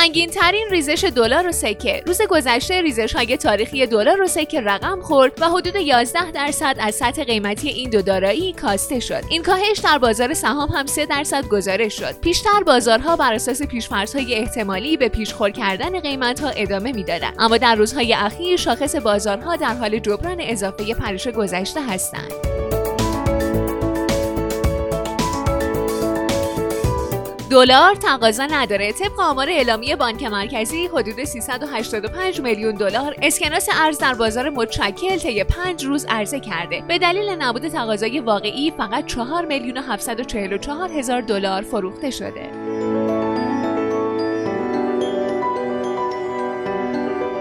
سنگین ترین ریزش دلار و سکه. روز گذشته ریزش های تاریخی دلار و سکه رقم خورد و حدود 11 درصد از سطح قیمتی این دو دارایی کاسته شد. این کاهش در بازار سهام هم 3 درصد گزارش شد. پیشتر بازارها بر اساس پیشفرض‌های احتمالی به پیشخور کردن قیمت ها ادامه می‌دادند. اما در روزهای اخیر شاخص بازارها در حال جبران اضافه پرش گذشته هستند. دلار تقاضا نداره. طبق آمار اعلامی بانک مرکزی حدود 385 میلیون دلار اسکناس ارز در بازار متشکل طی 5 روز عرضه کرده. به دلیل نبود تقاضای واقعی فقط 4 میلیون و 744 هزار دلار فروخته شده.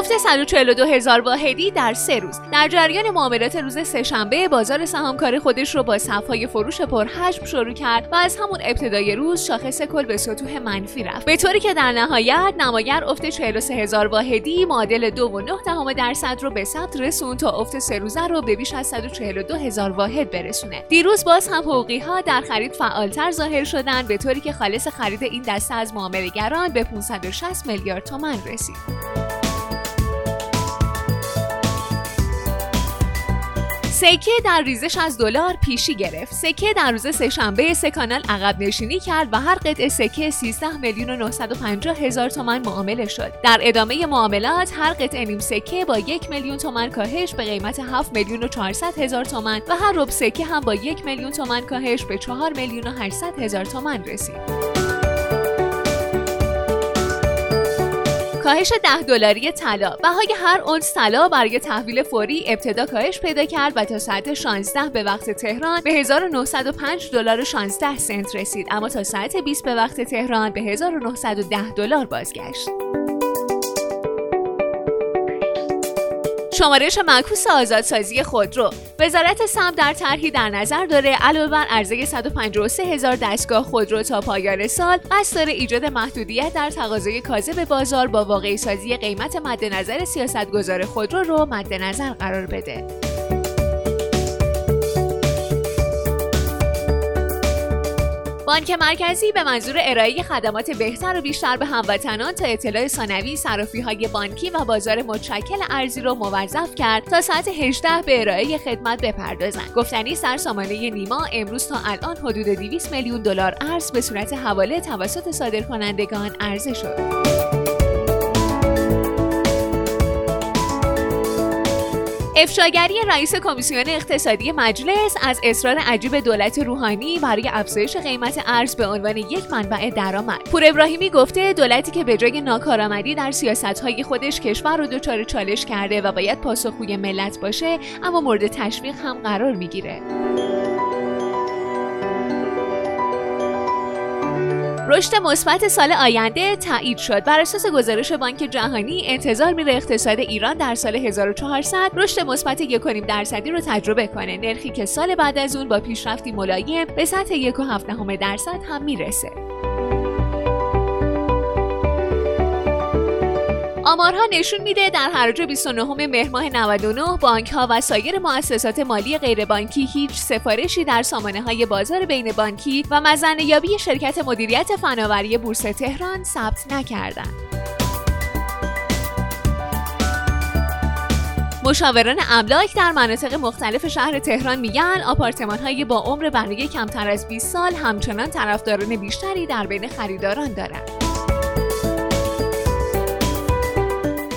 افت 142 هزار واحدی در سه روز. در جریان معاملات روز سهشنبه بازار سهامکار خودش رو با صفهای فروش پرحجم شروع کرد و از همون ابتدای روز شاخص کل به سطوح منفی رفت. به طوری که در نهایت نماگر افت 43 هزار واحدی معادل 2.9 درصد رو به ثبت رسون تا افت سه روزه رو به بیش از 142 هزار واحد برسونه. دیروز باز هم حقوقی ها در خرید فعالتر ظاهر شدند به طوری که خالص خرید این دسته از معاملهگران به 560 میلیارد تومان رسید. سکه در ریزش از دلار پیشی گرفت. سکه در روز سهشنبه سه کانال عقب نشینی کرد و هر قطعه سکه 13 میلیون و 950 هزار تومان معامله شد. در ادامه معاملات هر قطعه نیم سکه با یک میلیون تومان کاهش به قیمت 7 میلیون و 400 هزار تومان و هر رب سکه هم با یک میلیون تومان کاهش به 4 میلیون و 800 هزار تومان رسید. کاهش 10 دلاری طلا. بهای هر اونس طلا برای تحویل فوری ابتدا کاهش پیدا کرد و تا ساعت 16 به وقت تهران به 1905 دلار و 16 سنت رسید. اما تا ساعت 20 به وقت تهران به 1910 دلار بازگشت. شمارش معکوس آزادسازی خودرو وزارت سمت در طرحی در نظر داره علاوه بر عرضه 153 هزار دستگاه خودرو تا پایان سال قصد ایجاد محدودیت در تقاضای کاذب بازار با واقعی سازی قیمت مد نظر سیاستگزار خودرو رو مد نظر قرار بده. بانک مرکزی به منظور ارائه خدمات بهتر و بیشتر به هموطنان تا اطلاع ثانوی صرافی های بانکی و بازار متشکل ارزی رو موظف کرد تا ساعت 18 به ارائه خدمت بپردازند. گفتنی سر سامانه نیما امروز تا الان حدود 200 میلیون دلار ارز به صورت حواله توسط صادرکنندگان عرضه شد. افشاگری رئیس کمیسیون اقتصادی مجلس از اصرار عجیب دولت روحانی برای افزایش قیمت ارز به عنوان یک منبع درآمد. پور ابراهیمی گفته دولتی که به جای ناکارآمدی در سیاستهای خودش کشور رو دچار چالش کرده و باید پاسخگوی ملت باشه اما مورد تشویق هم قرار می‌گیره. رشد مثبت سال آینده تایید شد. بر اساس گزارش بانک جهانی انتظار میره اقتصاد ایران در سال 1400 رشد مثبت 1.5 درصدی رو تجربه کنه. نرخی که سال بعد از اون با پیشرفتی ملایم به سطح 1.7 درصد هم می‌رسه. آمارها نشون میده در حراج 29 مهر ماه 99 بانک ها و سایر مؤسسات مالی غیربانکی هیچ سفارشی در سامانه های بازار بین بانکی و مزنه یابی شرکت مدیریت فناوری بورس تهران ثبت نکردند. مشاوران املاک در مناطق مختلف شهر تهران میگن آپارتمان های با عمر برای کمتر از 20 سال همچنان طرفداران بیشتری در بین خریداران دارند.